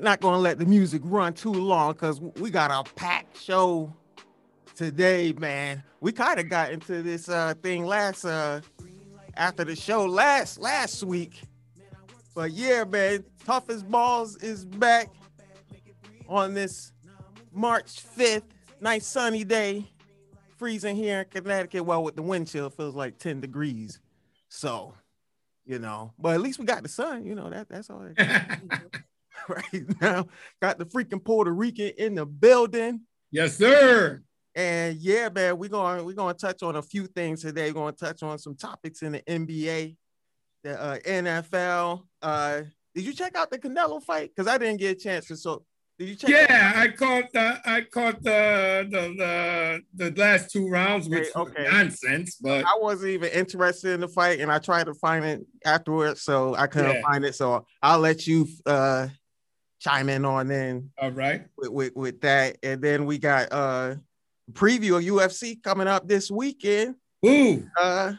Not gonna let the music run too long because we got a packed show today, man. We kind of got into this uh thing last uh after the show last last week. But yeah, man, toughest balls is back on this March 5th, nice sunny day. Freezing here in Connecticut. Well, with the wind chill, feels like 10 degrees. So, you know, but at least we got the sun, you know, that that's all that right now. Got the freaking Puerto Rican in the building. Yes, sir. And yeah, man, we're going we're going to touch on a few things today. We're going to touch on some topics in the NBA, the uh, NFL. Uh, did you check out the Canelo fight? Because I didn't get a chance to. So did you check? Yeah, I caught the I caught the the the, the last two rounds, which okay, okay. nonsense. But I wasn't even interested in the fight, and I tried to find it afterwards, so I couldn't yeah. find it. So I'll let you uh chime in on then. All right. With, with, with that, and then we got uh preview of UFC coming up this weekend. Ooh. Uh,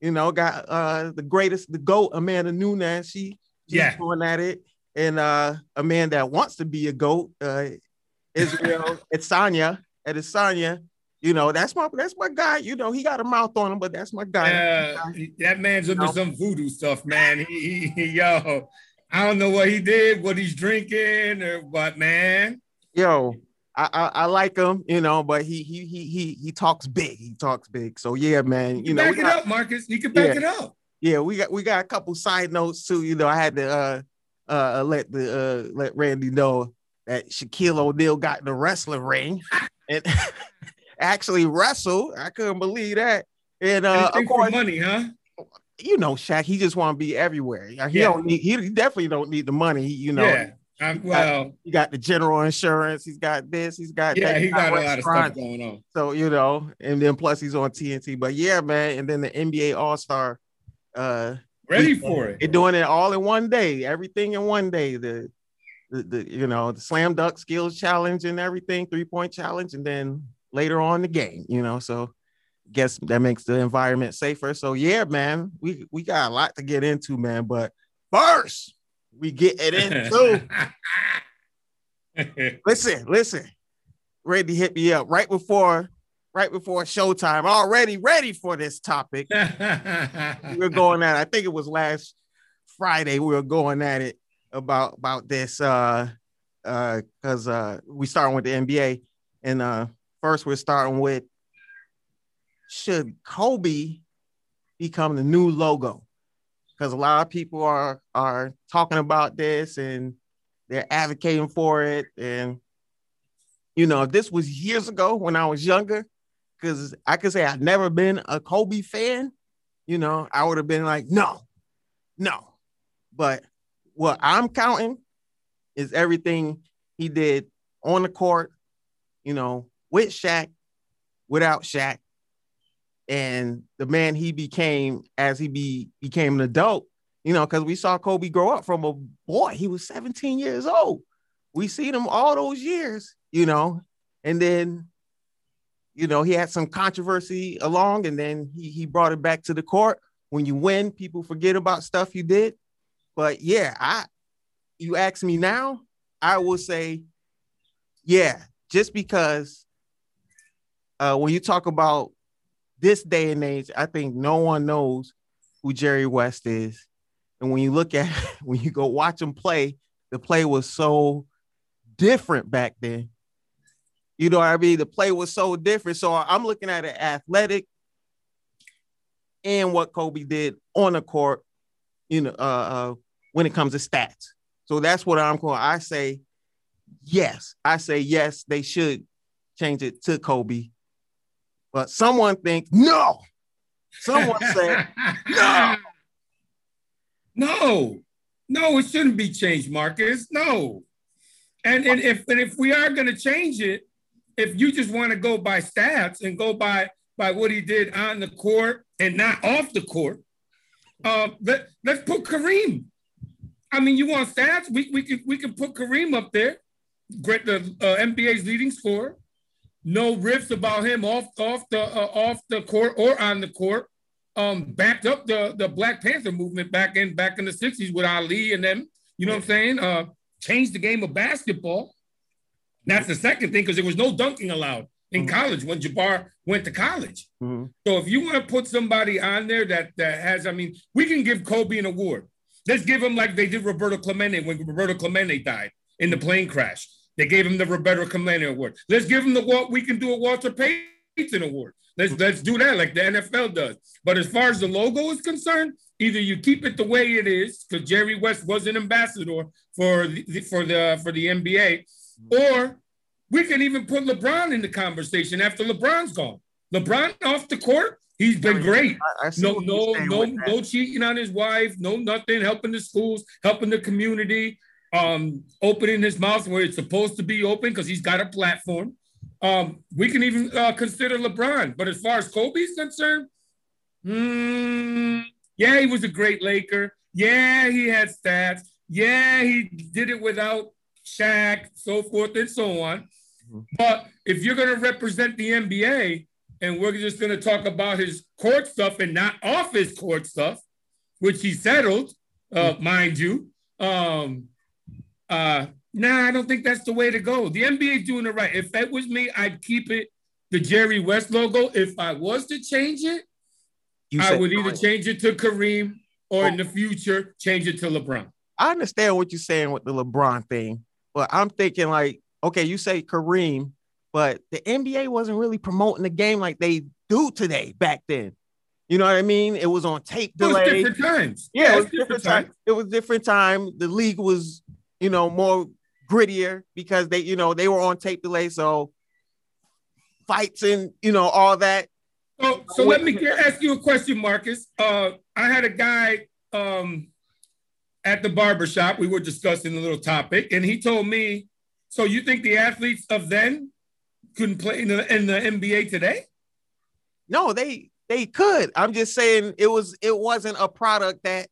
you know, got uh the greatest, the GOAT, Amanda Nunes. She she's yeah. going at it. And uh a man that wants to be a GOAT, uh Israel Adesanya, at Adesanya. You know, that's my that's my guy. You know, he got a mouth on him, but that's my guy. Uh, that man's under you know? some voodoo stuff, man. He, he, yo, I don't know what he did, what he's drinking, or what, man. Yo, I, I, I like him, you know, but he he he he he talks big. He talks big. So yeah, man. You, you know, back it got, up, Marcus. You can back yeah, it up. Yeah, we got we got a couple side notes too. You know, I had to uh uh let the uh let Randy know that Shaquille O'Neal got in the wrestling ring and actually wrestled. I couldn't believe that. And uh of course, money, huh? You know, Shaq, he just want to be everywhere. He yeah. don't need he definitely don't need the money, you know. Yeah. Um, well, he got the general insurance. He's got this. He's got yeah. That, he got, got a lot of stuff going on. So you know, and then plus he's on TNT. But yeah, man. And then the NBA All Star. Uh, Ready for it. They're doing it all in one day. Everything in one day. The, the, the you know the slam dunk skills challenge and everything, three point challenge, and then later on the game. You know, so guess that makes the environment safer. So yeah, man, we we got a lot to get into, man. But first we get it into. listen, listen. Ready to hit me up right before, right before showtime. Already ready for this topic. we are going at. I think it was last Friday. We were going at it about about this uh uh because uh we starting with the NBA and uh first we're starting with should Kobe become the new logo? because a lot of people are are talking about this and they're advocating for it. And you know, if this was years ago when I was younger, because I could say I've never been a Kobe fan, you know, I would have been like, no, no. But what I'm counting is everything he did on the court, you know, with Shaq, without Shaq, and the man he became as he be, became an adult, you know, because we saw Kobe grow up from a boy. He was 17 years old. We seen him all those years, you know, and then, you know, he had some controversy along, and then he, he brought it back to the court. When you win, people forget about stuff you did. But yeah, I you ask me now, I will say, yeah, just because uh, when you talk about this day and age, I think no one knows who Jerry West is. And when you look at when you go watch him play, the play was so different back then. You know what I mean? The play was so different. So I'm looking at an athletic and what Kobe did on the court, you know, uh, uh, when it comes to stats. So that's what I'm going. I say yes. I say yes, they should change it to Kobe but someone thinks no. Someone said no. No, no, it shouldn't be changed, Marcus. No. And, and if and if we are going to change it, if you just want to go by stats and go by by what he did on the court and not off the court, uh, let, let's put Kareem. I mean, you want stats? We, we can we can put Kareem up there, great the uh, NBA's leading scorer no riffs about him off off the uh, off the court or on the court. um, backed up the, the Black Panther movement back in back in the 60s with Ali and them. You know what I'm saying? Uh, changed the game of basketball. That's the second thing because there was no dunking allowed in mm-hmm. college when Jabbar went to college. Mm-hmm. So if you want to put somebody on there that that has, I mean, we can give Kobe an award. Let's give him like they did Roberto Clemente when Roberto Clemente died in the plane crash. They gave him the Roberto Clemente Award. Let's give him the what we can do a Walter Payton Award. Let's let's do that like the NFL does. But as far as the logo is concerned, either you keep it the way it is because Jerry West was an ambassador for the, for the for the NBA, or we can even put LeBron in the conversation after LeBron's gone. LeBron off the court, he's been great. I, I no, no, no, no cheating on his wife, no nothing, helping the schools, helping the community, um, opening his mouth where it's supposed to be open because he's got a platform. Um, we can even uh, consider LeBron. But as far as Kobe's concerned, mm, yeah, he was a great Laker. Yeah, he had stats. Yeah, he did it without Shaq, so forth and so on. Mm-hmm. But if you're going to represent the NBA and we're just going to talk about his court stuff and not off his court stuff, which he settled, uh, mm-hmm. mind you, um, uh, Nah, I don't think that's the way to go. The NBA is doing it right. If that was me, I'd keep it the Jerry West logo. If I was to change it, I would either change it to Kareem or oh. in the future change it to LeBron. I understand what you're saying with the LeBron thing, but I'm thinking like, okay, you say Kareem, but the NBA wasn't really promoting the game like they do today back then. You know what I mean? It was on tape delay. It was different times. Yeah, yeah it was different, different time. It was different time. The league was, you know, more grittier because they, you know, they were on tape delay. So fights and you know all that. So, so let me get, ask you a question, Marcus. Uh, I had a guy um, at the barbershop. We were discussing a little topic, and he told me, "So you think the athletes of then couldn't play in the, in the NBA today?" No, they they could. I'm just saying it was it wasn't a product that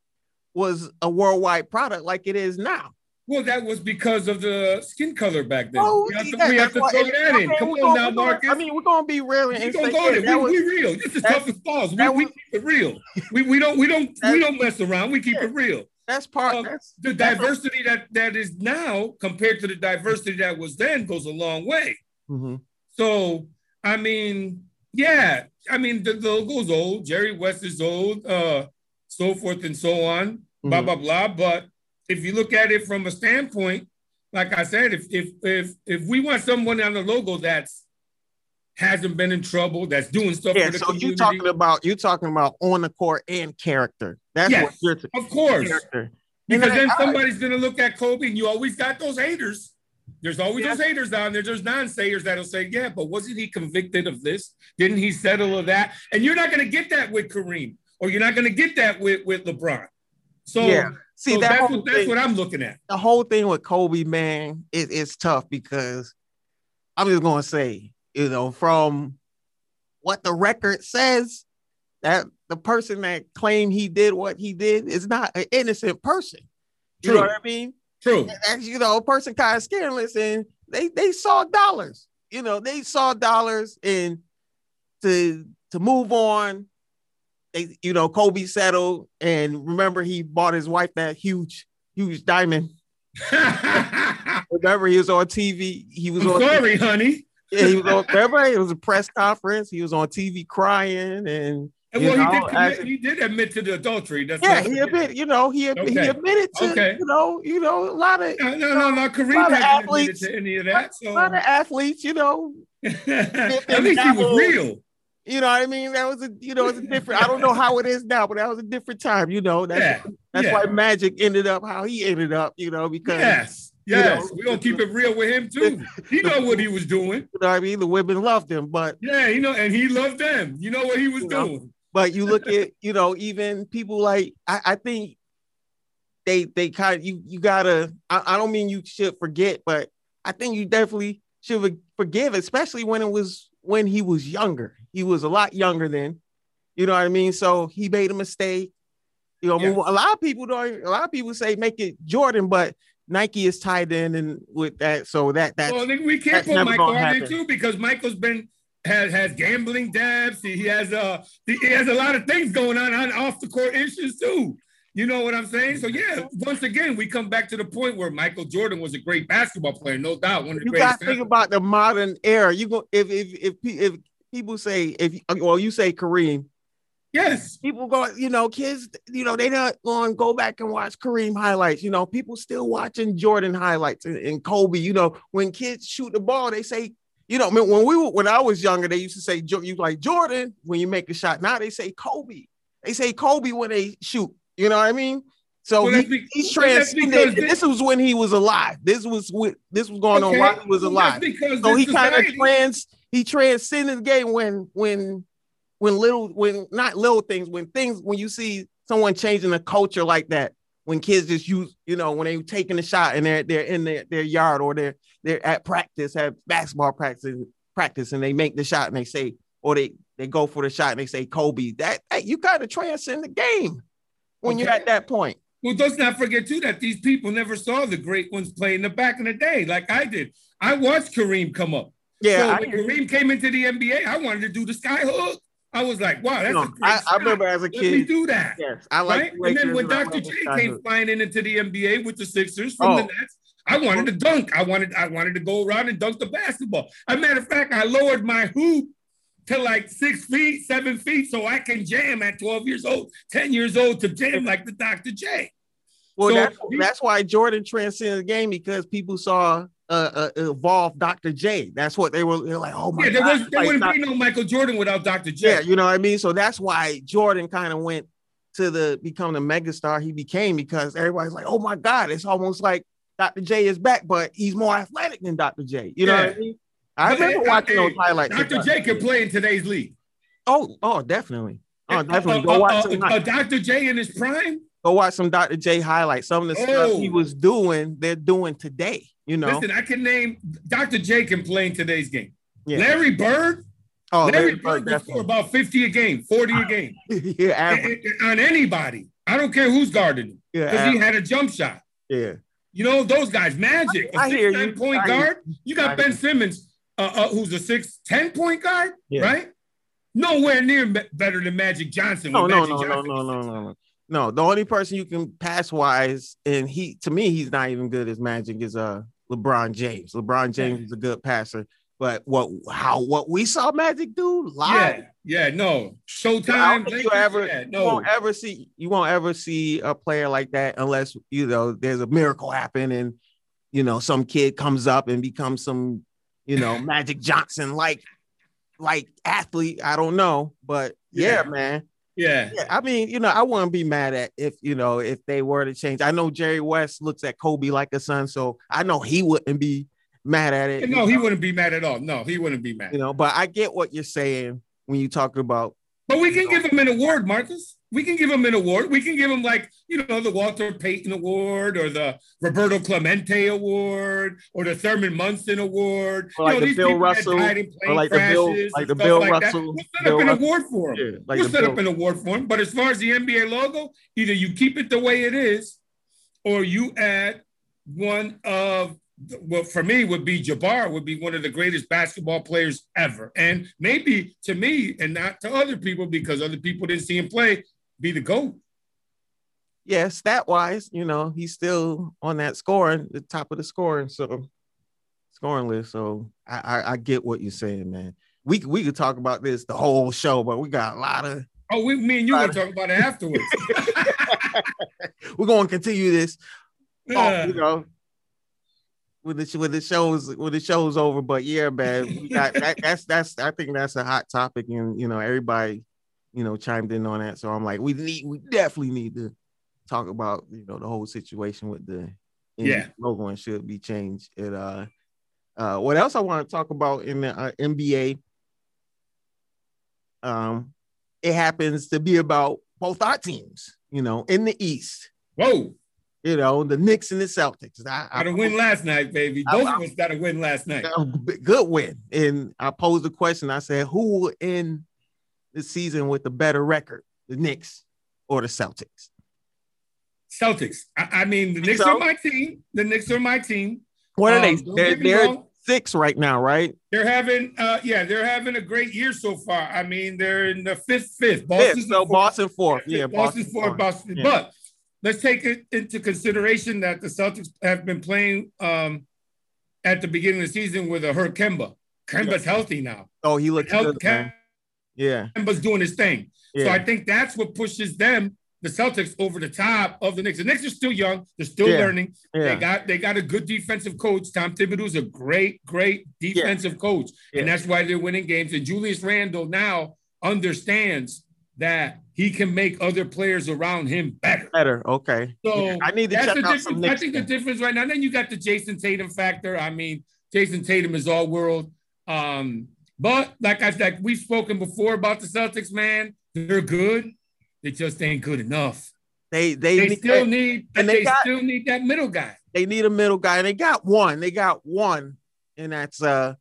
was a worldwide product like it is now. Well, that was because of the skin color back then. Oh, we have to, yeah, we have to throw that in. Come on gonna, now, Marcus. I mean, we're gonna be real and we go there. We, was, we real. This is toughest balls. We, we keep it real. We, we don't we don't we don't mess around. We keep yeah, it real. That's part. Um, that's, the that's diversity that that is now compared to the diversity that was then goes a long way. Mm-hmm. So I mean, yeah, I mean the, the logo's old. Jerry West is old. Uh, so forth and so on. Mm-hmm. Blah blah blah. But if you look at it from a standpoint, like I said, if if if if we want someone on the logo that's hasn't been in trouble, that's doing stuff. Yeah, so you talking about you talking about on the court and character. That's yes, what you're t- of course. Character. Because then I, somebody's gonna look at Kobe, and you always got those haters. There's always yeah. those haters down there. There's non-sayers that'll say, "Yeah, but wasn't he convicted of this? Didn't he settle of that?" And you're not gonna get that with Kareem, or you're not gonna get that with with LeBron. So yeah. See, so that that's, what, that's what I'm looking at. The whole thing with Kobe, man, it, it's tough because I'm just gonna say, you know, from what the record says, that the person that claimed he did what he did is not an innocent person. You True. know what I mean? True. As you know, a person kind of scandalous and they they saw dollars. You know, they saw dollars and to to move on they, you know, Kobe settled, and remember he bought his wife that huge, huge diamond. remember he was on TV. He was I'm on. Sorry, TV. honey. Yeah, he was on. Remember, it was a press conference. He was on TV crying, and well, know, he, did commit, he did admit to the adultery. That's yeah, he admitted. You know, he okay. he admitted to. Okay. You know, you know, a lot of no, no, no, no. Kareem hasn't athletes, admitted to any of that. So. A lot of athletes, you know. At least he was real. You know what I mean? That was a you know, it's a different. I don't know how it is now, but that was a different time. You know, that's yeah, that's yeah. why Magic ended up how he ended up. You know, because yes, yes, you know, we're gonna keep it real with him too. He know what he was doing. You know what I mean? The women loved him, but yeah, you know, and he loved them. You know what he was doing. Know, but you look at you know even people like I, I think they they kind of you you gotta. I, I don't mean you should forget, but I think you definitely should forgive, especially when it was when he was younger. He was a lot younger then. You know what I mean? So he made a mistake. You know, yes. a lot of people don't. A lot of people say make it Jordan, but Nike is tied in and with that. So that that. Well, we can't put Michael on there too because Michael's been has has gambling debts. He has uh he has a lot of things going on on off the court issues too. You know what I'm saying? So yeah, mm-hmm. once again, we come back to the point where Michael Jordan was a great basketball player, no doubt. One of the you got to think about the modern era. You go if if if if people say if well you say Kareem, yes, people go you know kids you know they not going to go back and watch Kareem highlights. You know people still watching Jordan highlights and, and Kobe. You know when kids shoot the ball, they say you know when we were when I was younger, they used to say you like Jordan when you make a shot. Now they say Kobe. They say Kobe when they shoot. You know what I mean? So well, he, he's transcended. This, this was when he was alive. This was what this was going okay. on while he was alive. So he kind of trans he transcended the game when when when little when not little things when things when you see someone changing the culture like that when kids just use you know when they taking a shot and they're they're in their, their yard or they're they're at practice have basketball practice practice and they make the shot and they say or they they go for the shot and they say Kobe that hey, you got to transcend the game when okay. you're at that point. Well, let's not forget too that these people never saw the great ones play in the back in the day, like I did. I watched Kareem come up. Yeah, so when Kareem came into the NBA, I wanted to do the sky hook. I was like, wow, that's a great I, I, remember as a kid. Let me do that. Yes, I like. Right? And then when Dr. J came flying in into the NBA with the Sixers from oh. the Nets, I wanted to dunk. I wanted, I wanted to go around and dunk the basketball. As a matter of fact, I lowered my hoop to like six feet, seven feet, so I can jam at 12 years old, 10 years old to jam like the Dr. J. Well, so, that's, that's why Jordan transcended the game because people saw uh, uh evolved Dr. J. That's what they were, they were like, oh my yeah, there, God, was, there like, wouldn't be no Michael Jordan without Dr. J. Yeah, you know what I mean? So that's why Jordan kind of went to the become the megastar he became because everybody's like, oh my God, it's almost like Dr. J is back, but he's more athletic than Dr. J. You know what I mean? I remember watching those highlights. Dr. J can play in today's league. Oh, oh, definitely. Oh, definitely. Uh, Go uh, watch uh, some. Uh, Dr. J in his prime. Go watch some Dr. J highlights. Some of the oh. stuff he oh. was doing, they're doing today. You know. Listen, I can name Dr. J can play in today's game. Yeah. Larry Bird. Oh, Larry, Larry Bird, Bird score about 50 a game, 40 a game. yeah, on anybody. I don't care who's guarding him. Because yeah, he had a jump shot. Yeah. You know, those guys, magic. I, I hear you. point I guard. You got Ben Simmons uh, uh, who's a six ten point guard, yeah. right? Nowhere near better than Magic Johnson. No, no, no, no, no, no, no, no. The only person you can pass wise, and he to me, he's not even good as Magic is uh LeBron James. LeBron James yeah. is a good passer. But what how what we saw Magic do live? Yeah, yeah no. Showtime. You ever yeah, no. you won't ever see you won't ever see a player like that unless you know there's a miracle happen and you know some kid comes up and becomes some you know, Magic Johnson like like athlete. I don't know, but yeah, yeah man. Yeah. yeah. I mean, you know, I wouldn't be mad at if you know if they were to change. I know Jerry West looks at Kobe like a son, so I know he wouldn't be mad at it. No, he know? wouldn't be mad at all. No, he wouldn't be mad. You know, but I get what you're saying when you talk about. But we can know, give him an award, Marcus we can give him an award. We can give him like, you know, the Walter Payton Award or the Roberto Clemente Award or the Thurman Munson Award. Or like you know, the Bill Russell. Or like the Bill, like the Bill like Russell. We'll set Bill up an Russell. award for him. Yeah, like we'll set Bill. up an award for him. But as far as the NBA logo, either you keep it the way it is or you add one of well, for me, would be Jabbar would be one of the greatest basketball players ever, and maybe to me, and not to other people because other people didn't see him play be the GOAT. Yeah, stat wise, you know, he's still on that scoring, the top of the scoring, so scoring list. So I, I, I get what you're saying, man. We we could talk about this the whole show, but we got a lot of Oh, we me and you gonna talk about it afterwards. We're gonna continue this. Yeah. Oh, you know, when the when the shows when the show's over. But yeah, man, we got that, that's that's I think that's a hot topic, and you know everybody you know, chimed in on that. So I'm like, we need, we definitely need to talk about, you know, the whole situation with the yeah logo and should be changed. And uh, uh, what else I want to talk about in the uh, NBA? Um, it happens to be about both our teams, you know, in the East. Whoa. You know, the Knicks and the Celtics. I, got a win last night, baby. Both I, of us got a win last night. Good win. And I posed the question. I said, who will end this season with a better record, the Knicks or the Celtics? Celtics. I, I mean, the Knicks so, are my team. The Knicks are my team. What are um, they? They're, they're six right now, right? They're having, uh, yeah, they're having a great year so far. I mean, they're in the fifth, fifth. Boston's so Boston fourth. Yeah, Boston fourth. Boston. Yeah. But let's take it into consideration that the Celtics have been playing um, at the beginning of the season with a hurt Kemba. Kemba's healthy now. Oh, he looks good. Kemba, yeah, Kemba's doing his thing. Yeah. So I think that's what pushes them the Celtics over the top of the Knicks. The Knicks are still young; they're still yeah. learning. Yeah. They got they got a good defensive coach. Tom Thibodeau's a great, great defensive coach, and that's why they're winning games. And Julius Randle now understands that he can make other players around him better. Better, okay. So I need to check out some Knicks I think the difference right now. And Then you got the Jayson Tatum factor. I mean, Jayson Tatum is all world. Um, but like I said, we've spoken before about the Celtics, man. They're good they just ain't good enough. They they, they need, still need and they, they got, still need that middle guy. They need a middle guy, and they got one. They got one, and that's uh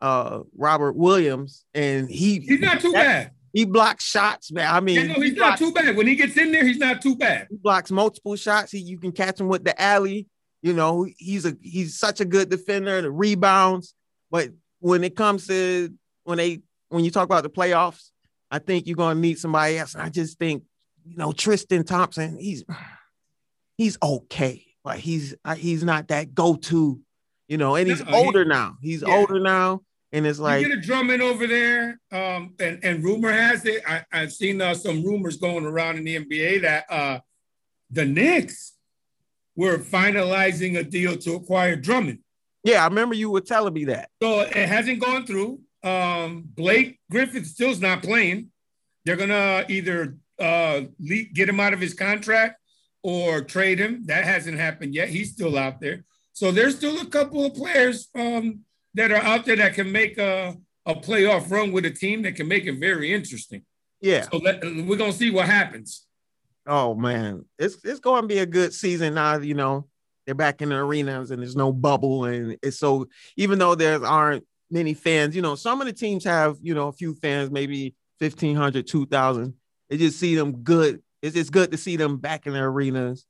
uh Robert Williams, and he he's not too bad. He blocks shots, man. I mean, yeah, no, he's he blocks, not too bad. When he gets in there, he's not too bad. He blocks multiple shots. He you can catch him with the alley. You know, he's a he's such a good defender. The rebounds, but when it comes to when they when you talk about the playoffs, I think you're gonna need somebody else. And I just think, you know, Tristan Thompson, he's he's okay, but he's he's not that go-to, you know, and he's no, older he, now. He's yeah. older now. And it's like you get a Drummond over there, um, and, and rumor has it. I, have seen uh, some rumors going around in the NBA that uh, the Knicks were finalizing a deal to acquire Drummond. Yeah, I remember you were telling me that. So it hasn't gone through um, Blake Griffin still's not playing. They're gonna either uh, get him out of his contract or trade him. That hasn't happened yet. He's still out there. So there's still a couple of players um, that are out there that can make a, a playoff run with a team that can make it very interesting. Yeah. So let, we're gonna see what happens. Oh man, it's it's going to be a good season now. You know, they're back in the arenas and there's no bubble, and it's so even though there aren't many fans. You know, some of the teams have, you know, a few fans, maybe 1,500, 2,000. They just see them good. It's just good to see them back in the arenas.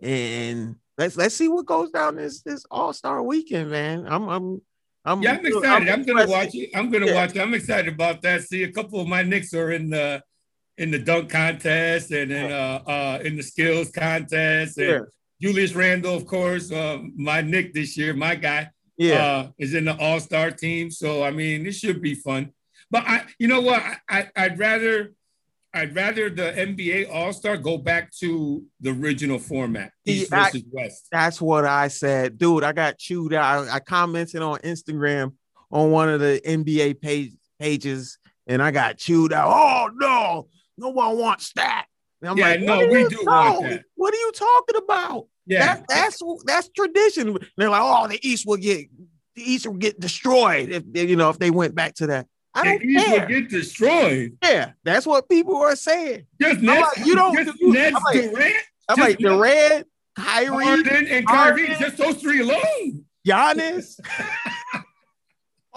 And let's let's see what goes down this this All Star weekend, man. I'm I'm I'm yeah, I'm excited. I'm, I'm gonna watch it. I'm gonna yeah. watch it. I'm excited about that. See, a couple of my Knicks are in the in the dunk contest and in uh, uh in the skills contest. And. Julius Randle, of course, uh, my Nick this year, my guy yeah, uh, is in the All Star team. So I mean, this should be fun. But I, you know what, I, I would rather. I'd rather the NBA All Star go back to the original format, East I, versus West. That's what I said, dude. I got chewed out. I, I commented on Instagram on one of the NBA page, pages, and I got chewed out. Oh no, no one wants that. And I'm yeah, like, no, we do want that. What are you talking about? Yeah, that, that's that's tradition. They're like, oh, the East will get the East will get destroyed if you know if they went back to that. I don't the East care. will get destroyed. Yeah, that's what people are saying. Just Nets, like, you don't. Just you, Nets, I'm like, Durant. I'm like Durant, Kyrie, Harden, and Kyrie. Harden, just those three alone. Giannis.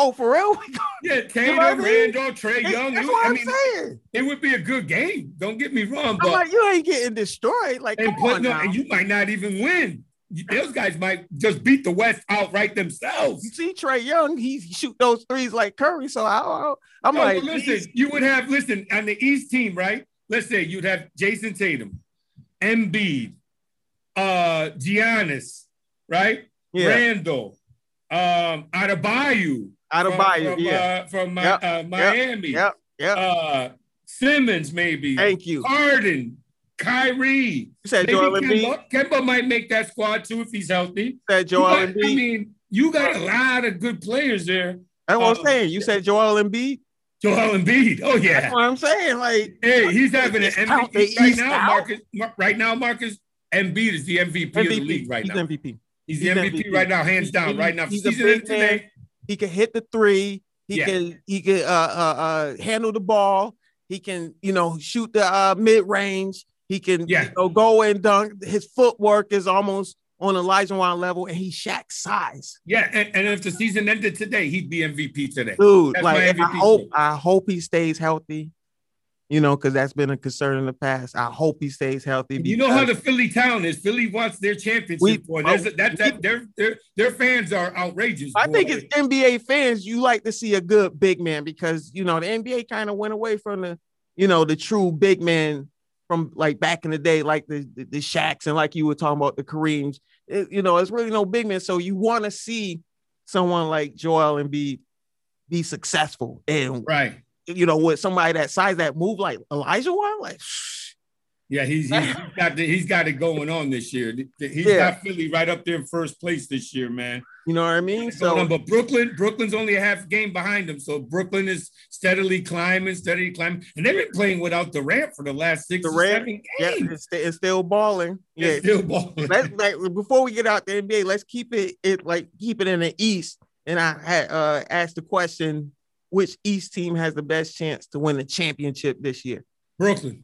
Oh, for real? yeah, Tatum, Randle, Trae Young. That's what I am mean, saying. It would be a good game. Don't get me wrong, but like, you ain't getting destroyed. Like, and, put, no, and you might not even win. Those guys might just beat the West outright themselves. You see, Trae Young, he shoot those threes like Curry. So I, am no, like, listen, you would have listen on the East team, right? Let's say you'd have Jayson Tatum, Embiid, uh, Giannis, right? Yeah. Randle, um, Adebayo, out of Bayou, from, yeah. Uh, from yep. uh, Miami. Yep, yep. Uh, Simmons, maybe. Thank you. Harden, Kyrie. You said maybe Joel Embiid. Kemba, Kemba might make that squad too if he's healthy. You said Joel got, Embiid. I mean, you got a lot of good players there. That's what I'm uh, saying. You said Joel Embiid. Joel Embiid. Oh yeah. That's what I'm saying. Like, hey, he's having an MVP right now. Out? Marcus, right now, Marcus Embiid is the MVP, MVP. of the league right he's now. MVP. He's, he's the MVP, MVP, right now, hands down. right now, he's season today. He can hit the three. He yeah. can he can uh, uh, uh, handle the ball. He can you know shoot the uh, mid range. He can yeah. you know, go and dunk. His footwork is almost on Olajuwon level, and he's Shaq size. Yeah, and, and, if the season ended today, he'd be MVP today. Dude, That's like I hope I hope he stays healthy. You know, because that's been a concern in the past. I hope he stays healthy. You know how the Philly town is. Philly wants their championship. We, boy. There's a, that, that their, their their fans are outrageous. I boy. think as NBA fans, you like to see a good big man because you know the NBA kind of went away from the you know the true big man from like back in the day, like the the, the Shaqs and like you were talking about the Kareems. It, you know, it's really no big man. So you want to see someone like Joel and be be successful and right you know, with somebody that size that move like Olajuwon, like yeah, he's, he's got the, he's got it going on this year. He's yeah. got Philly right up there in first place this year, man. You know what I mean? So, but Brooklyn, Brooklyn's only a half game behind them, so Brooklyn is steadily climbing, steadily climbing, and they've been playing without Durant for the last six Durant, seven games. Yeah, it's, it's still balling. Yeah, it's still balling. Let's like before we get out the NBA, let's keep it it like keep it in the East. And I had uh, asked the question which East team has the best chance to win the championship this year? Brooklyn.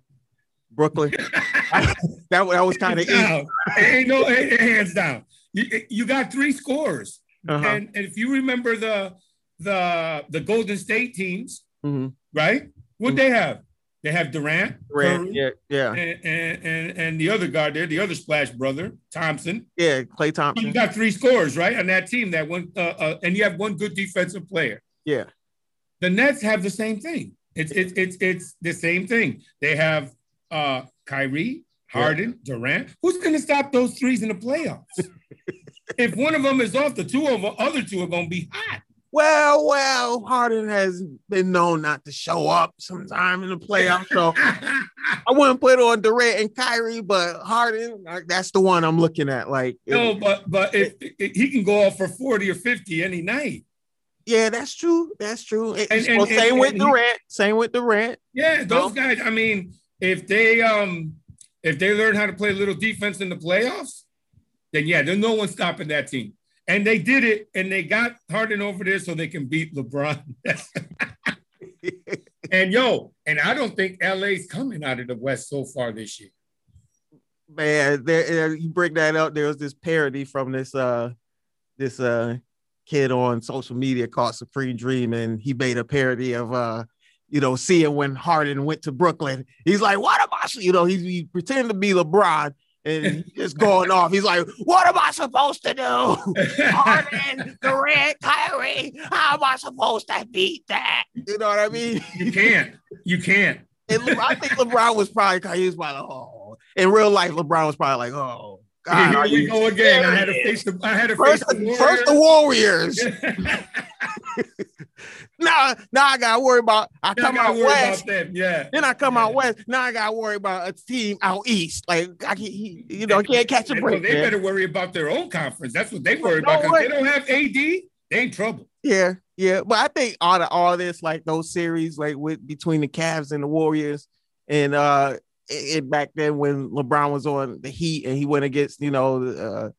Brooklyn. that, that was kind of easy. Ain't no hands down. You, you got three scores, uh-huh. and, and, if you remember the the the Golden State teams, mm-hmm. right? What mm-hmm. they have? They have Durant, Durant, yeah, yeah, and, and, and and the other guard there, the other Splash brother, Thompson. Yeah, Klay Thompson. You got three scores, right, on that team. That one, uh, uh, and you have one good defensive player. Yeah. The Nets have the same thing. It's it's it's it's the same thing. They have uh Kyrie, Harden. Durant. Who's going to stop those threes in the playoffs? if one of them is off, the two of the other two are going to be hot. Well, well, Harden has been known not to show up sometime in the playoffs, so I wouldn't put on Durant and Kyrie, but Harden, that's the one I'm looking at. Like, no, but but if, if he can go off for forty or fifty any night. Yeah, that's true. That's true. And, and, well, same and, with Durant. Same with Durant. Yeah, those guys. I mean, if they um if they learn how to play a little defense in the playoffs, then yeah, there's no one stopping that team. And they did it, and they got Harden over there so they can beat LeBron. and yo, and I don't think LA's coming out of the West so far this year. Man, there you bring that up. There was this parody from this uh this uh kid on social media called Supreme Dream, and he made a parody of uh, you know, seeing when Harden went to Brooklyn. He's like, "What am I?" You know, he's he pretending to be LeBron, and he's just going off. He's like, "What am I supposed to do?" Harden, Durant, Kyrie. How am I supposed to beat that? You know what I mean? You can't. You can't. And I think LeBron was probably he was like, "Oh." In real life, LeBron was probably like, "Oh." God, here we go again. I had to face the. I had to first, face the Warriors. First the Warriors. now, now I gotta worry about. I now come I out west. Yeah. Then I come yeah. out west. Now I gotta worry about a team out east. Like I can, he, you know, can't catch a break. They, better worry about their own conference. That's what they worry about. Because they don't have AD, they in trouble. Yeah, yeah. But I think all of all this, like those series, like with between the Cavs and the Warriors, and uh it, back then when LeBron was on the Heat and he went against you know uh,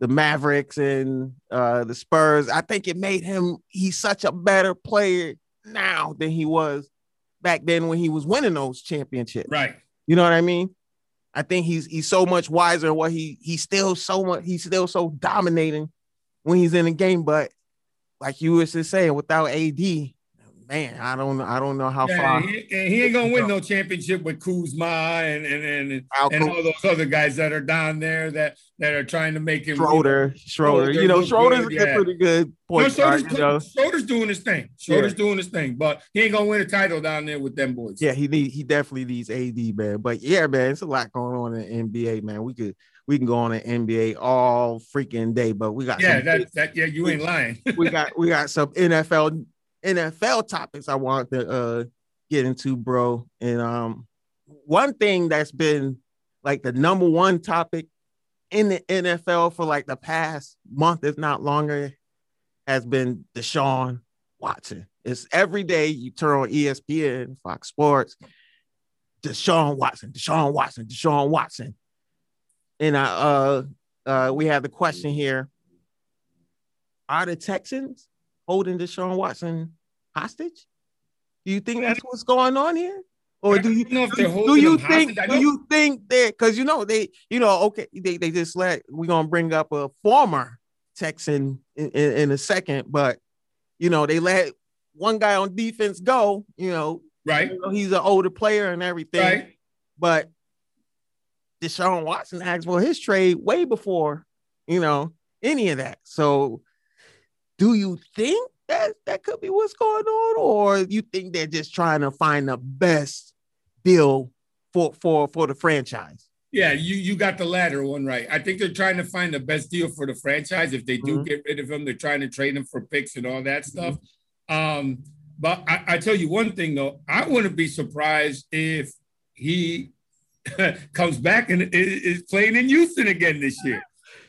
the Mavericks and uh, the Spurs. I think it made him he's such a better player now than he was back then when he was winning those championships. Right. You know what I mean? I think he's he's so much wiser what he he's still so much he's still so dominating when he's in the game, but like you were just saying, without AD, man, I don't I don't know how yeah, far. He, he ain't gonna win no championship with Kuzma and and and, and all those other guys that are down there that that are trying to make him. Schroeder, Schroeder, you know, Schroeder's good, yeah. pretty good point. No, Schroeder's, guard, you know? Schroeder's doing his thing. Schroeder's yeah. doing his thing, but he ain't gonna win a title down there with them boys. Yeah, he need he definitely needs AD, man. But yeah, man, it's a lot going on in NBA, man. We could we can go on an NBA all freaking day, but we got yeah, that, that yeah, you ain't lying. we got we got some NFL NFL topics I want to uh, get into, bro. And um, one thing that's been like the number one topic in the NFL for like the past month, if not longer, has been Deshaun Watson. It's every day you turn on ESPN, Fox Sports, Deshaun Watson, Deshaun Watson, Deshaun Watson. And I, uh, uh, we have the question here: Are the Texans holding Deshaun Watson hostage? Do you think that's what's going on here? Or do you know if they're holding do you think do you think that because you know they you know okay they, they just let we're gonna bring up a former Texan in, in, in a second, but you know they let one guy on defense go, you know, Right. You know, he's an older player and everything. Right. But Deshaun Watson asked for his trade way before, you know, any of that. So do you think that that could be what's going on? Or you think they're just trying to find the best deal for for for the franchise? Yeah, you you got the latter one right. I think they're trying to find the best deal for the franchise. If they do Mhm. get rid of him, they're trying to trade him for picks and all that stuff. Um, but I, I tell you one thing though, I wouldn't be surprised if he comes back and is playing in Houston again this year.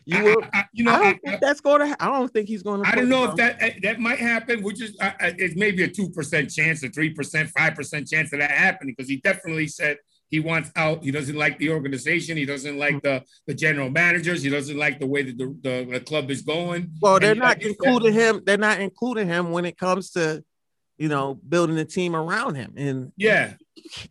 You I- will, I, I- you know, I I, don't think that's going to. I don't think he's going to. I don't know if that that might happen. Which is it's maybe a two percent chance, a three percent, five percent chance of that happening because he definitely said he wants out. He doesn't like the organization. He doesn't like the the general managers. He doesn't like the way that the, the, the club is going. Well, they're he- not including him. They're not including him when it comes to, you know, building a team around him. And Yeah,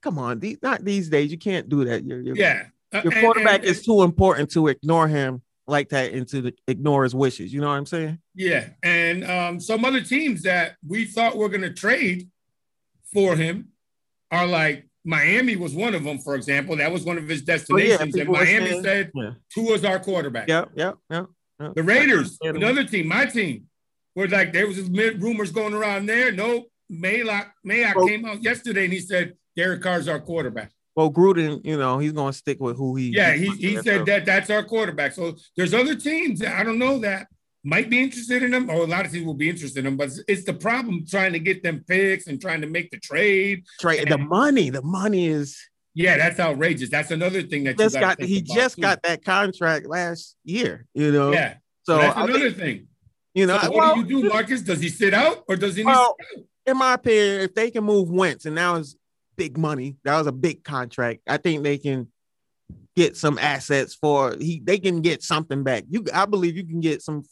come on, these not these days. You can't do that. Your your, yeah. Uh, your and- quarterback and- is too important to ignore him like that and to ignore his wishes. You know what I'm saying? Yeah, and um, some other teams that we thought were going to trade for him are like Miami was one of them, for example. That was one of his destinations, and people were Miami saying- said Yeah. Tua's our quarterback. Yep. Yep. Yep. yep. The Raiders, another team, my team, were like there was rumors going around there. No, Maylock Mayock Well- came out yesterday and he said Derek Carr's our quarterback. Well, Gruden, you know, he's going to stick with who he. Yeah, he, he so- said that that's our quarterback. So there's other teams that I don't know that might be interested in him, or a lot of teams will be interested in him. But it's, the problem trying to get them picks and trying to make the trade. Trade the money. The money is Yeah, that's outrageous. That's another thing that just got. He just too. got that contract last year. You know. Yeah, So that's I another think, thing. you know, So well, what do you do, Marcus? Does he sit out or does he? Well, in my opinion, if they can move Wentz, and now it's big money, that was a big contract. I think they can get some assets for he. They can get something back. You, I believe you can get some,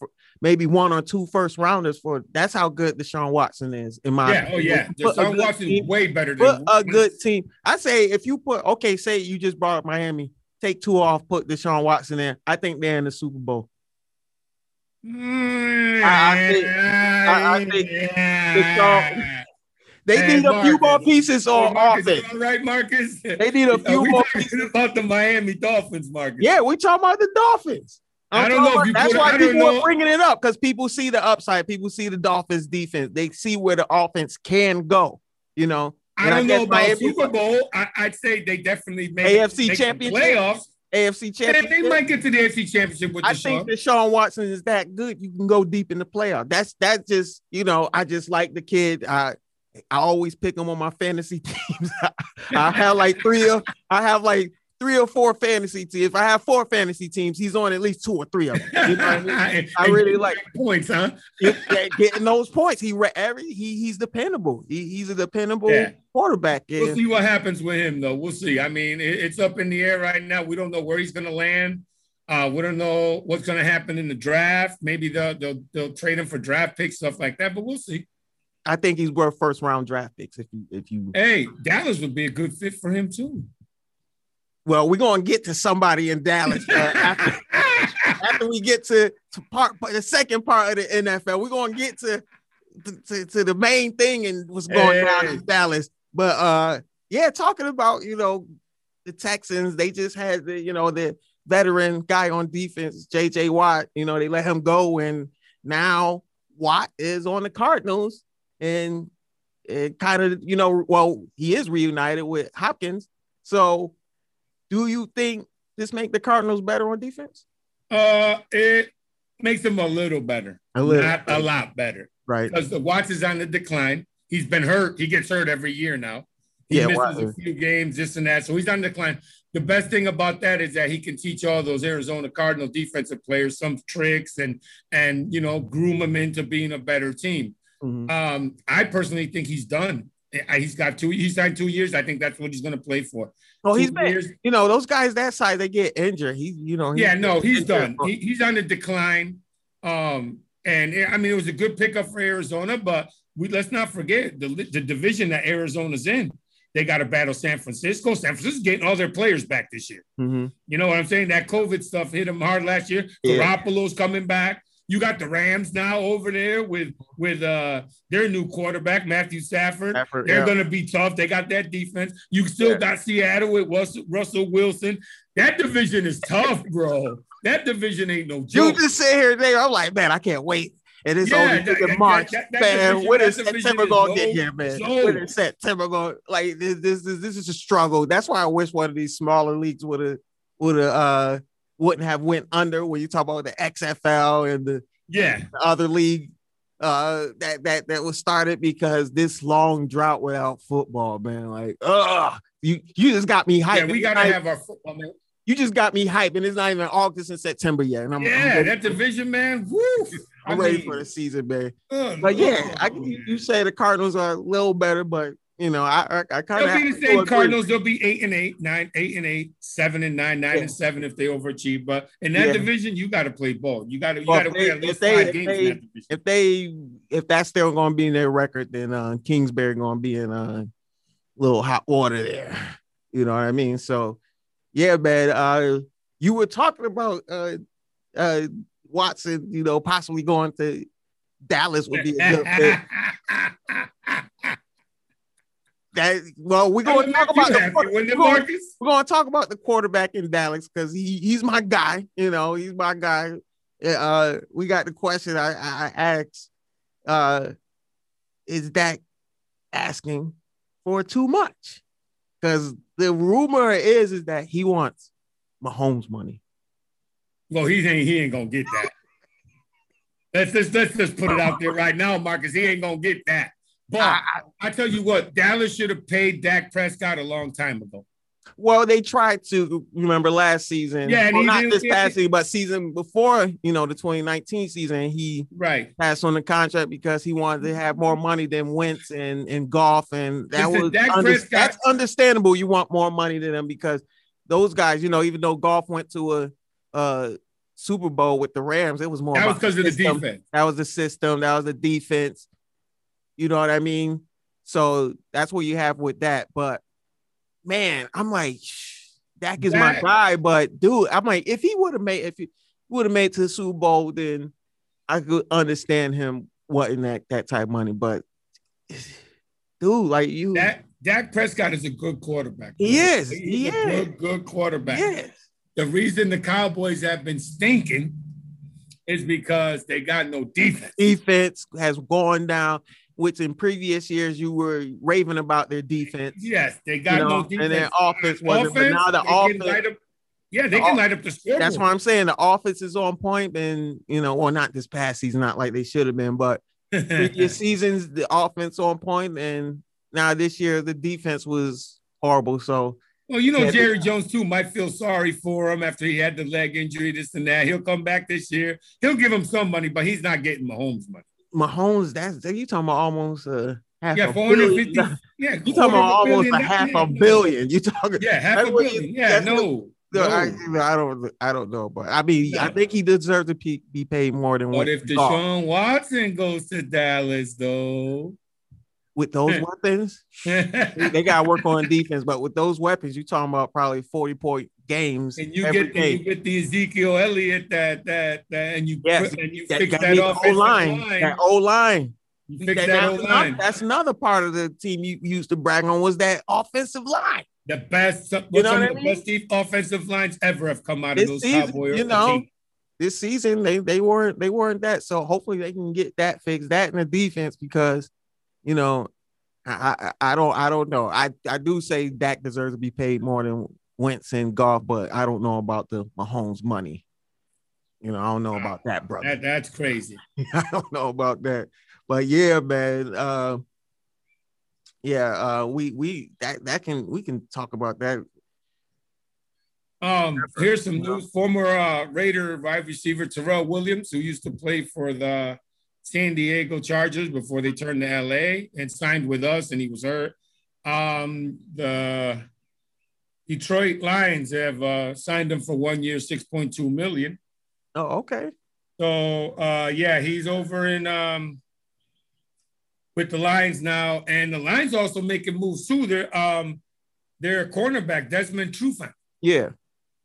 maybe one or Tua first rounders for. That's how good Deshaun Watson is. In my, yeah, oh yeah, Put a Deshaun Watson team- is way better than a good team. I say if you put okay, say you just brought up Miami, take two off, put Deshaun Watson in. I think they're in the Super Bowl. Mm, I- I think- I- I think yeah. They Hey, need a few more Marcus. pieces on Marcus, you offense. all right, Marcus? They need a few we more talking pieces. about the Miami Dolphins, Marcus? Yeah, we talking about the Dolphins. I'm I don't talking know about- That's why I people are bringing it up because people see the upside. People see the Dolphins defense. They see where the offense can go. You know, I And don't know about Miami- Super Bowl. I, I'd say they definitely make AFC championship. playoffs. AFC Yeah, championship. they might get to the AFC championship with I Deshaun. think Deshaun Watson is that good. You can go deep in the playoff. That's that just you know. I just like the kid. I I always pick him on my fantasy teams. I have like three or I have like three or four fantasy teams. If I have four fantasy teams, he's on at least two or three of them. You know I mean? I really like- points, huh? Get- get- getting those points. He every he he's dependable. He, he's a dependable Yeah. quarterback. We'll see what happens with him, though. We'll see. I mean, it- it's up in the air right now. We don't know where he's going to land. Uh, we don't know what's going to happen in the draft. Maybe they'll, they'll they'll trade him for draft picks, stuff like that. But we'll see. I think he's worth first round draft picks. If you if you Hey, Dallas would be a good fit for him too. well, we're gonna get to somebody in Dallas uh, after after we get to, to part the second part of the NFL, we're gonna get to to, to, the main thing and what's going down Hey. in Dallas. But uh yeah, talking about you know the Texans, they just had the you know the veteran guy on defense, JJ Watt. You know, they let him go, and now Watt is on the Cardinals, and it kind of you know, well, he is reunited with Hopkins. So do you think this make the Cardinals better on defense? Uh, it makes them a little better, A little, not a lot better, right? because the Watts is on the decline. He's been hurt. He gets hurt every year now. He Yeah, misses a few games, this and that. So he's on the decline. The best thing about that is that he can teach all those Arizona Cardinal defensive players some tricks and and you know groom them into being a better team. Mhm. Um, I personally think he's done. He's got two. He's signed two years. I think that's what he's going to play for. Well, he's Two been, years. you know, those guys that size they get injured. He, you know, Yeah, no, he's done. He, he's on the decline. Um, and I mean, it was a good pickup for Arizona, but we let's not forget the the division that Arizona's in. They got to battle San Francisco. San Francisco's getting all their players back this year. Mhm. You know what I'm saying? That COVID stuff hit them hard last year. Yeah. Garoppolo's coming back. You got the Rams now over there with with uh their new quarterback Matthew Stafford. Stafford They're yeah. going to be tough. They got that defense. You still yeah. got Seattle with Russell, Russell Wilson. That division is tough, bro. That division ain't no joke. You just sit here there. I'm like, man, I can't wait. And it's yeah, only that, March, that, that, man. Division, when is September gonna get here, man? When is September going? Like this, this, this, this is a struggle. That's why I wish one of these smaller leagues would have, would have, uh, wouldn't have went under. When you talk about the XFL and the yeah the other league, uh, that that that was started because this long drought without football, man. Like, ugh, you you just got me hyped. Yeah, we gotta have our football, man you just got me hyped, and it's not even August and September yet. And I'm, yeah, I'm that division, man. Woo! I'm I ready for the season, man. Uh, but yeah, I, you say the Cardinals are a little better, but you know, I I, I kind of they'll be the same Cardinals. They'll be eight and eight, nine, eight and eight, seven and nine, nine yeah. and seven if they overachieve. But in that yeah. division, you got to play ball. You got to you got to win at least they, five games they, in that division. If they if that's still going to be in their record, then uh, Kingsbury going to be in a uh, little hot water there. You know what I mean? So yeah, man. Uh, you were talking about uh, uh, Watson, you know, possibly going to Dallas would be a good fit. that well, we're going to talk about the, we're, going, we're to talk about the quarterback in Dallas because he he's my guy. You know, he's my guy. Uh, we got the question I, I asked. Uh, is that asking for too much? Because the rumor is is that he wants Mahomes money. Well, he ain't he ain't gonna get that. let's just let's just put it out there right now, Marcus. He ain't gonna get that. But I, I tell you what, Dallas should have paid Dak Prescott a long time ago. Well, they tried to remember last season. Yeah, well, not this past season, but season before, you know, the 2019 season, he right passed on the contract because he wanted to have more money than Wentz and, and Goff. And that was under, that's understandable. You want more money than them because those guys, you know, even though Goff went to a, a Super Bowl with the Rams, it was more that was because of the defense. That was the system, that was the defense. You know what I mean? So that's what you have with that. But man, I'm like, Dak is my guy. But dude, I'm like, if he would have made, if he would have made to the Super Bowl, then I could understand him wanting that that type of money. But dude, like you, Dak, Dak Prescott is a good quarterback. Bro. He is. He's he a is. good, good quarterback. Yes. The reason the Cowboys have been stinking is because they got no defense. Defense has gone down which in previous years you were raving about their defense. Yes, they got you know, no defense. And their offense wasn't, offense, but now the offense. Yeah, they can light up the score. That's what I'm saying. The offense is on point, and you know, well, not this past season, not like they should have been, but previous seasons, the offense on point, and now this year the defense was horrible. So well, you know, Jerry Jones too might feel sorry for him after he had the leg injury, this and that. He'll come back this year. He'll give him some money, but he's not getting Mahomes money. Mahomes, that's you talking about almost uh half yeah, 450. Billion. Yeah, you talking about almost a half a billion. You talking yeah, half a billion. Yeah, no. No, I, I, don't. I don't know, but I mean, no. I think he deserves to be, be paid more than what. But if Deshaun Watson goes to Dallas, though, with those weapons, they got to work on defense. But with those weapons, you're talking about probably 40 point games. And you get the, you get the Ezekiel Elliott that that that and you yes, and you that, fix that, that offensive line, line. That O line. You fix that, that line. That's another part of the team you used to brag on was that offensive line. The best, you know some of the mean? best offensive lines ever have come out this of those season, Cowboys. You know, this season they they weren't they weren't that. So hopefully they can get that fixed, that in the defense because you know I, I, I don't I don't know. I, I do say Dak deserves to be paid more than Wentz and Goff, but I don't know about the Mahomes money. You know, I don't know wow. about that, brother. That, that's crazy. I don't know about that. But yeah, man. Uh, yeah, uh, we we that that can we can talk about that. Um, here's some news. Former uh, Raider wide receiver Terrell Williams, who used to play for the San Diego Chargers before they turned to LA and signed with us, and he was hurt. Um, the Detroit Lions have uh, signed him for one year, six point two million. Oh, okay. So uh, yeah, he's over in um, with the Lions now, and the Lions also making moves too. Their um, their cornerback Desmond Trufant. Yeah,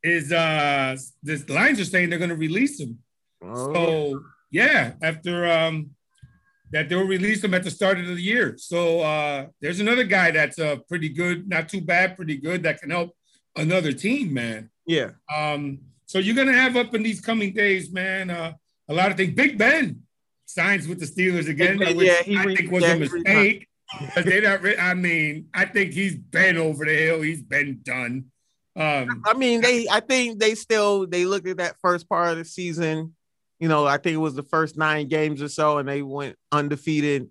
is uh, the Lions are saying they're going to release him. Oh. So yeah, after um, that they'll release him at the start of the year. So uh, there's another guy that's uh, pretty good, not too bad, pretty good that can help another team, man. Yeah. Um, so you're gonna have up in these coming days, man, uh, a lot of things. Big Ben signs with the Steelers again, ben, which yeah, I think was a mistake. Because they not. I mean, I think he's been over the hill. He's been done. Um, I mean, they. I think they still they looked at that first part of the season. You know, I think it was the first nine games or so, and they went undefeated,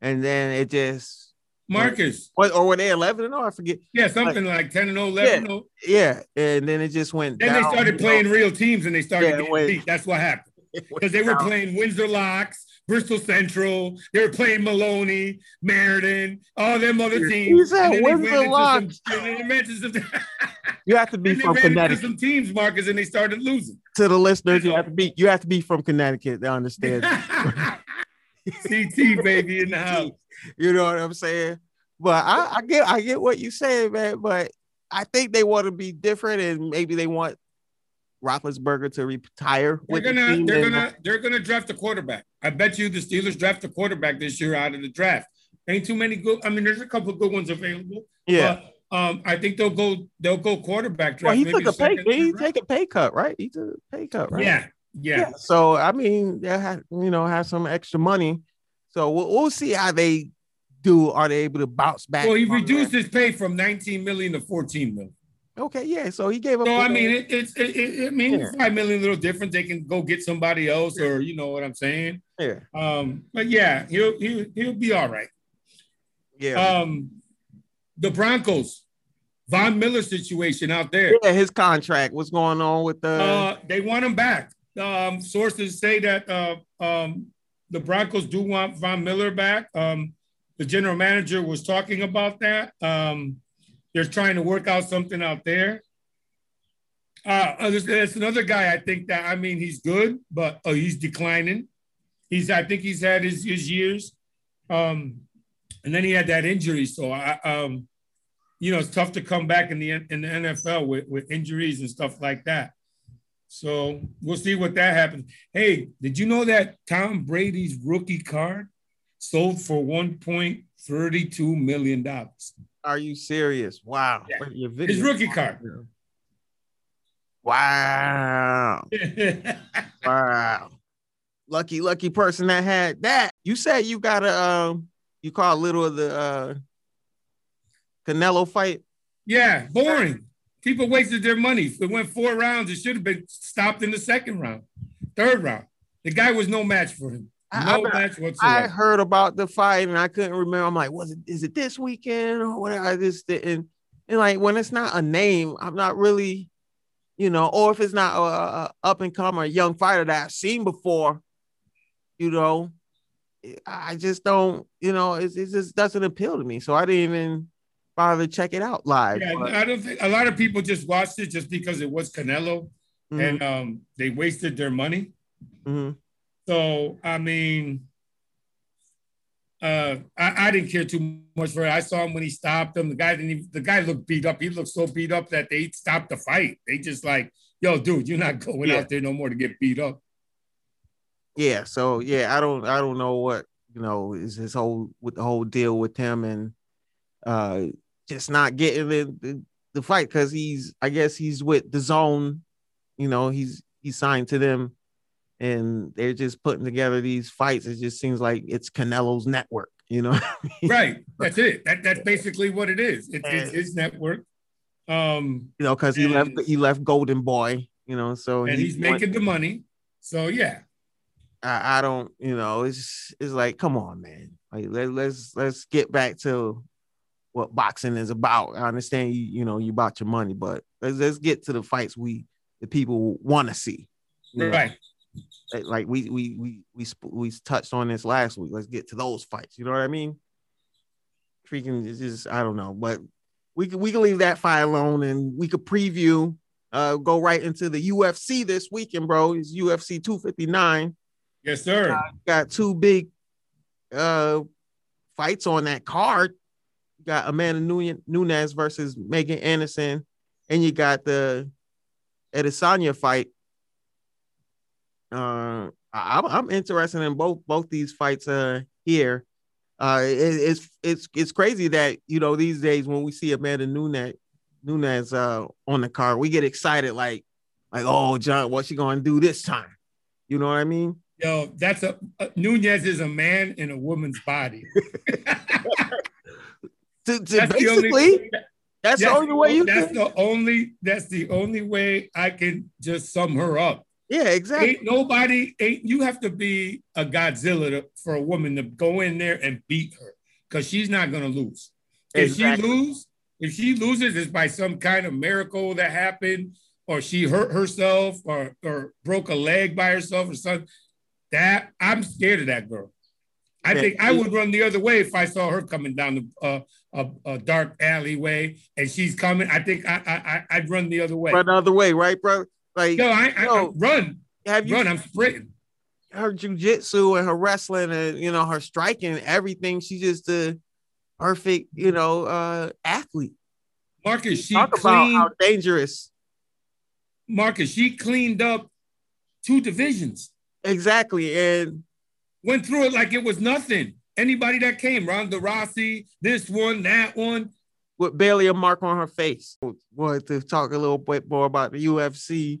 and then it just Marcus. What, or were they 11 and 0? I forget. Yeah, something like, like 10 and 0, 11 yeah, oh. yeah, and then it just went. Then down, they started playing know. real teams and they started yeah, getting beat. That's what happened. Because they were playing Windsor Locks, Bristol Central. They were playing Maloney, Meriden, all them other teams. He said Windsor Locks. you have to be from Connecticut. Some teams, Marcus, and they started losing. To the listeners, you have to be you have to be from Connecticut to understand. CT baby in the house. You know what I'm saying? But I, I get I get what you saying, man. But I think they want to be different, and maybe they want Roethlisberger to retire. They're gonna the they're gonna they're gonna draft a quarterback. I bet you the Steelers draft a quarterback this year out of the draft. Ain't too many good. I mean, there's a couple of good ones available. Yeah. But, um, I think they'll go they'll go quarterback draft. Well, he took a pay. He take a pay cut, right? He took a pay cut, right? Yeah. Yeah. yeah. So I mean, they have you know have some extra money. So we'll, we'll see how they do. Are they able to bounce back? Well, he reduced that? his pay from 19 million to 14 million. Okay, yeah. So he gave up. No, I mean it, it's it, it, it means yeah. five million a little different. They can go get somebody else, or you know what I'm saying. Yeah. Um, but yeah, he'll he'll he'll be all right. Yeah. Um, the Broncos, Von Miller situation out there. Yeah, his contract. What's going on with the? Uh, they want him back. Um, sources say that uh, um, the Broncos do want Von Miller back. Um, the general manager was talking about that. Um, they're trying to work out something out there. Uh, there's, there's, another guy I think that I mean he's good, but oh, he's declining. He's I think he's had his, his years, um, and then he had that injury. So I, um, you know, it's tough to come back in the in the NFL with, with injuries and stuff like that. So we'll see what that happens. Hey, did you know that Tom Brady's rookie card sold for one point thirty two million dollars? Are you serious? Wow. Yeah. His rookie card. Wow. wow. Lucky, lucky person that had that. You said you got a um, you call a little of the uh Canelo fight. Yeah, boring. People wasted their money. It went four rounds. It should have been stopped in the second round, third round. The guy was no match for him. No I, match whatsoever. I heard about the fight and I couldn't remember. I'm like, was it is it this weekend or whatever? I just didn't. And like when it's not a name, I'm not really, you know, or if it's not a, a up and comer young fighter that I've seen before, you know, I just don't, you know, it, it just doesn't appeal to me. So I didn't even bother to check it out live. Yeah, but. I don't think a lot of people just watched it just because it was Canelo mm-hmm. and um, they wasted their money. Mm-hmm. So I mean, uh, I, I, didn't care too much for it. I saw him when he stopped him. The guy didn't even, the guy looked beat up. He looked so beat up that they stopped the fight. They just like, yo, dude, you're not going yeah. out there no more to get beat up. Yeah. So yeah, I don't I don't know what you know is his whole with the whole deal with him and uh just not getting the the, the fight because he's I guess he's with DAZN. You know, he's he's signed to them and they're just putting together these fights. It just seems like it's Canelo's network, you know. right. That's it. That, that's basically what it is. It's, it's his network. Um, you know, because he left he left Golden Boy, you know, so and he's, he's making the money. So yeah. I, I, don't, you know, it's it's like, come on, man. Like let, let's let's get back to what boxing is about. I understand you, you know, you bought your money, but let's let's get to the fights we the people want to see. Right. Know? Like we we we we we touched on this last week. Let's get to those fights. You know what I mean? Freaking is just I don't know, but we can we can leave that fight alone and we could preview. Uh, go right into the UFC this weekend, bro. It's UFC 259. Yes, sir. Uh, got two big uh fights on that card. You got Amanda Nunes versus Megan Anderson, and you got the Adesanya fight uh, I'm, I'm interested in both both these fights uh here. Uh, it, it's it's it's crazy that you know these days when we see Amanda Nunes Nunes uh on the card, we get excited like like oh John, what's she gonna do this time? You know what I mean? Yo, that's a, a Nunes is a man in a woman's body. to, to that's basically, the only, that's, that's, the only way you. That's can. the only. That's the only way I can just sum her up. Yeah, exactly. Ain't nobody. Ain't you have to be a Godzilla to, for a woman to go in there and beat her because she's not gonna lose. If she lose, if she loses, it's by some kind of miracle that happened, or she hurt herself, or or broke a leg by herself, or something. That I'm scared of that girl. I think I would run the other way if I saw her coming down the uh, a, a, dark alleyway and she's coming. I think I, I I'd run the other way. Run the other way, right, bro? Like no, I, I, I run. Have you run? I'm sprinting. Her jujitsu and her wrestling and you know her striking, everything. She's just a perfect, you know, uh athlete. Marcus, she talk cleaned, about how dangerous. Marcus, she cleaned up two divisions. Exactly, and went through it like it was nothing. Anybody that came, Ronda Rousey, this one, that one, with barely a mark on her face. Wanted to talk a little bit more about the UFC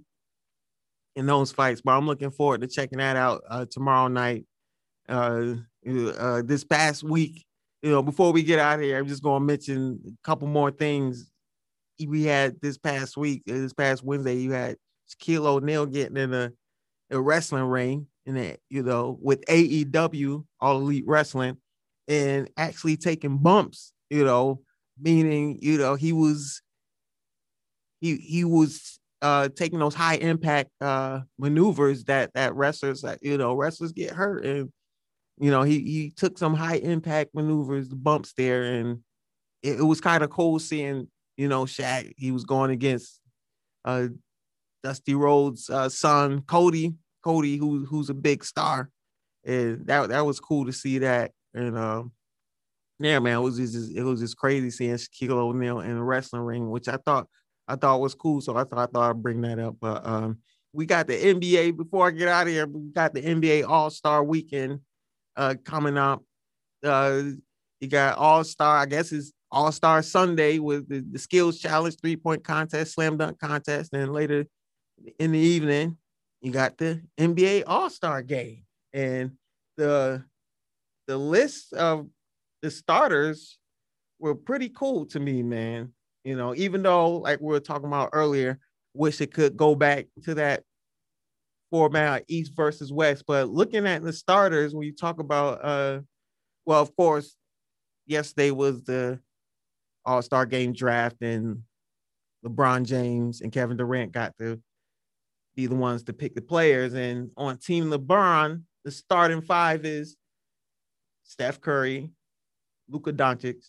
in those fights, but I'm looking forward to checking that out uh, tomorrow night. Uh, uh, this past week, you know, before we get out here, I'm just going to mention a couple more things we had this past week. This past Wednesday, you had Shaquille O'Neal getting in a, a wrestling ring in that, you know, with AEW, All Elite Wrestling, and actually taking bumps, you know, meaning, you know, he was he he was uh taking those high impact uh maneuvers that that wrestlers that you know wrestlers get hurt. And you know he he took some high impact maneuvers bumps there. And it, it was kind of cool seeing you know Shaq he was going against uh Dusty Rhodes uh son Cody Cody, who who's a big star, and that that was cool to see that. And um, yeah, man, it was just it was just crazy seeing Shaquille O'Neal in the wrestling ring, which I thought I thought was cool. So I thought I thought I'd bring that up. But um, we got the NBA before I get out of here. We got the NBA All Star Weekend uh coming up. Uh, you got All Star. I guess it's All Star Sunday with the, the skills challenge, three point contest, slam dunk contest, and later in the evening you got the NBA All Star game, and the the list of the starters were pretty cool to me, man. You know, even though like we were talking about earlier, wish it could go back to that format East versus West. But looking at the starters, when you talk about uh well, of course, yesterday was the All-Star game draft, and LeBron James and Kevin Durant got to be the ones to pick the players. And on Team LeBron, the starting five is Steph Curry, Luka Doncic,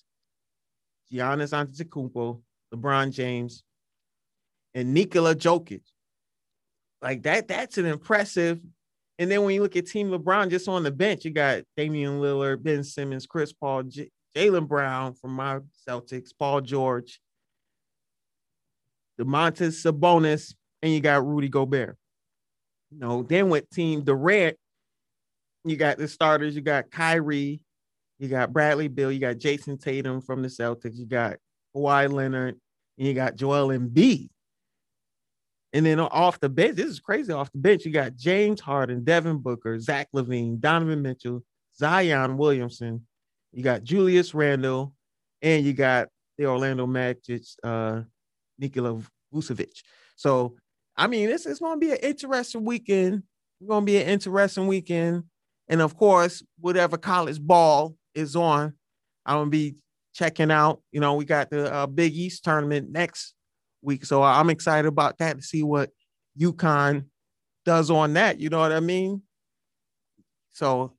Giannis Antetokounmpo, LeBron James, and Nikola Jokic. Like that, that's an impressive. And then when you look at Team LeBron, just on the bench, you got Damian Lillard, Ben Simmons, Chris Paul, J- Jaylen Brown from my Celtics, Paul George, Domantas Sabonis, and you got Rudy Gobert. You know, then with Team Durant, you got the starters. You got Kyrie, you got Bradley Beal, you got Jayson Tatum from the Celtics, you got Kawhi Leonard, and you got Joel Embiid. And then off the bench, this is crazy. Off the bench, you got James Harden, Devin Booker, Zach LaVine, Donovan Mitchell, Zion Williamson. You got Julius Randle, and you got the Orlando Magic, uh, Nikola Vucevic. So I mean, it's it's gonna be an interesting weekend. It's gonna be an interesting weekend, and of course, whatever college ball is on, I'm gonna be checking out. You know, we got the uh, Big East tournament next week, so I'm excited about that to see what UConn does on that. You know what I mean? So,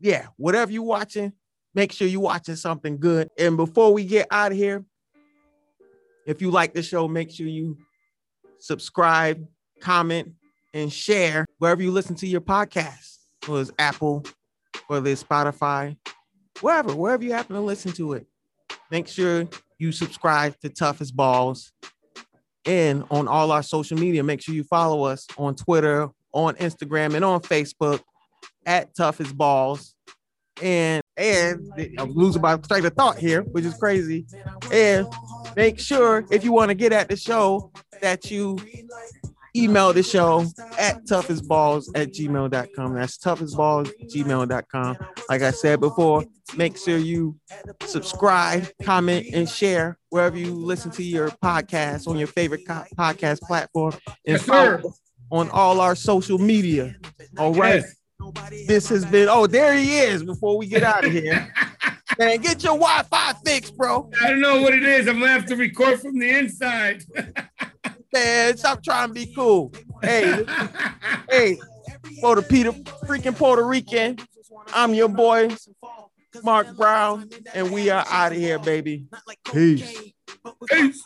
yeah, whatever you're watching, make sure you're watching something good. And before we get out of here, if you like the show, make sure you subscribe, comment, and share wherever you listen to your podcast. Whether it's Apple, whether it's Spotify, wherever, wherever you happen to listen to it. Make sure you subscribe to Toughest Balls. And on all our social media, make sure you follow us on Twitter on Instagram and on Facebook at Toughest Balls. And and I'm losing my train of thought here, which is crazy. And make sure if you want to get at the show that you email the show at toughestballs at gmail.com. That's toughestballs gmail.com. Like I said before, make sure you subscribe, comment, and share wherever you listen to your podcast on your favorite co- podcast platform. And Yes, follow on all our social media. All right. Yes. This has been, oh, there he is before we get out of here. Man, get your Wi Fi fixed, bro. I don't know what it is. I'm gonna have to record from the inside. Man, stop trying to be cool. Hey, hey, for the Peter freaking Puerto Rican, I'm your boy, Mark Brown, and we are out of here, baby. Peace. Peace.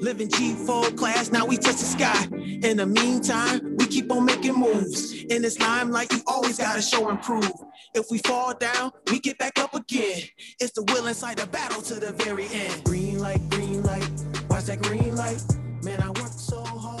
Living G4 class, now we touch the sky. In the meantime, we keep on making moves. In this limelight, you always gotta show and prove. If we fall down, we get back up again. It's the will inside the battle to the very end. Green light, green light, watch that green light. Man, I work so hard.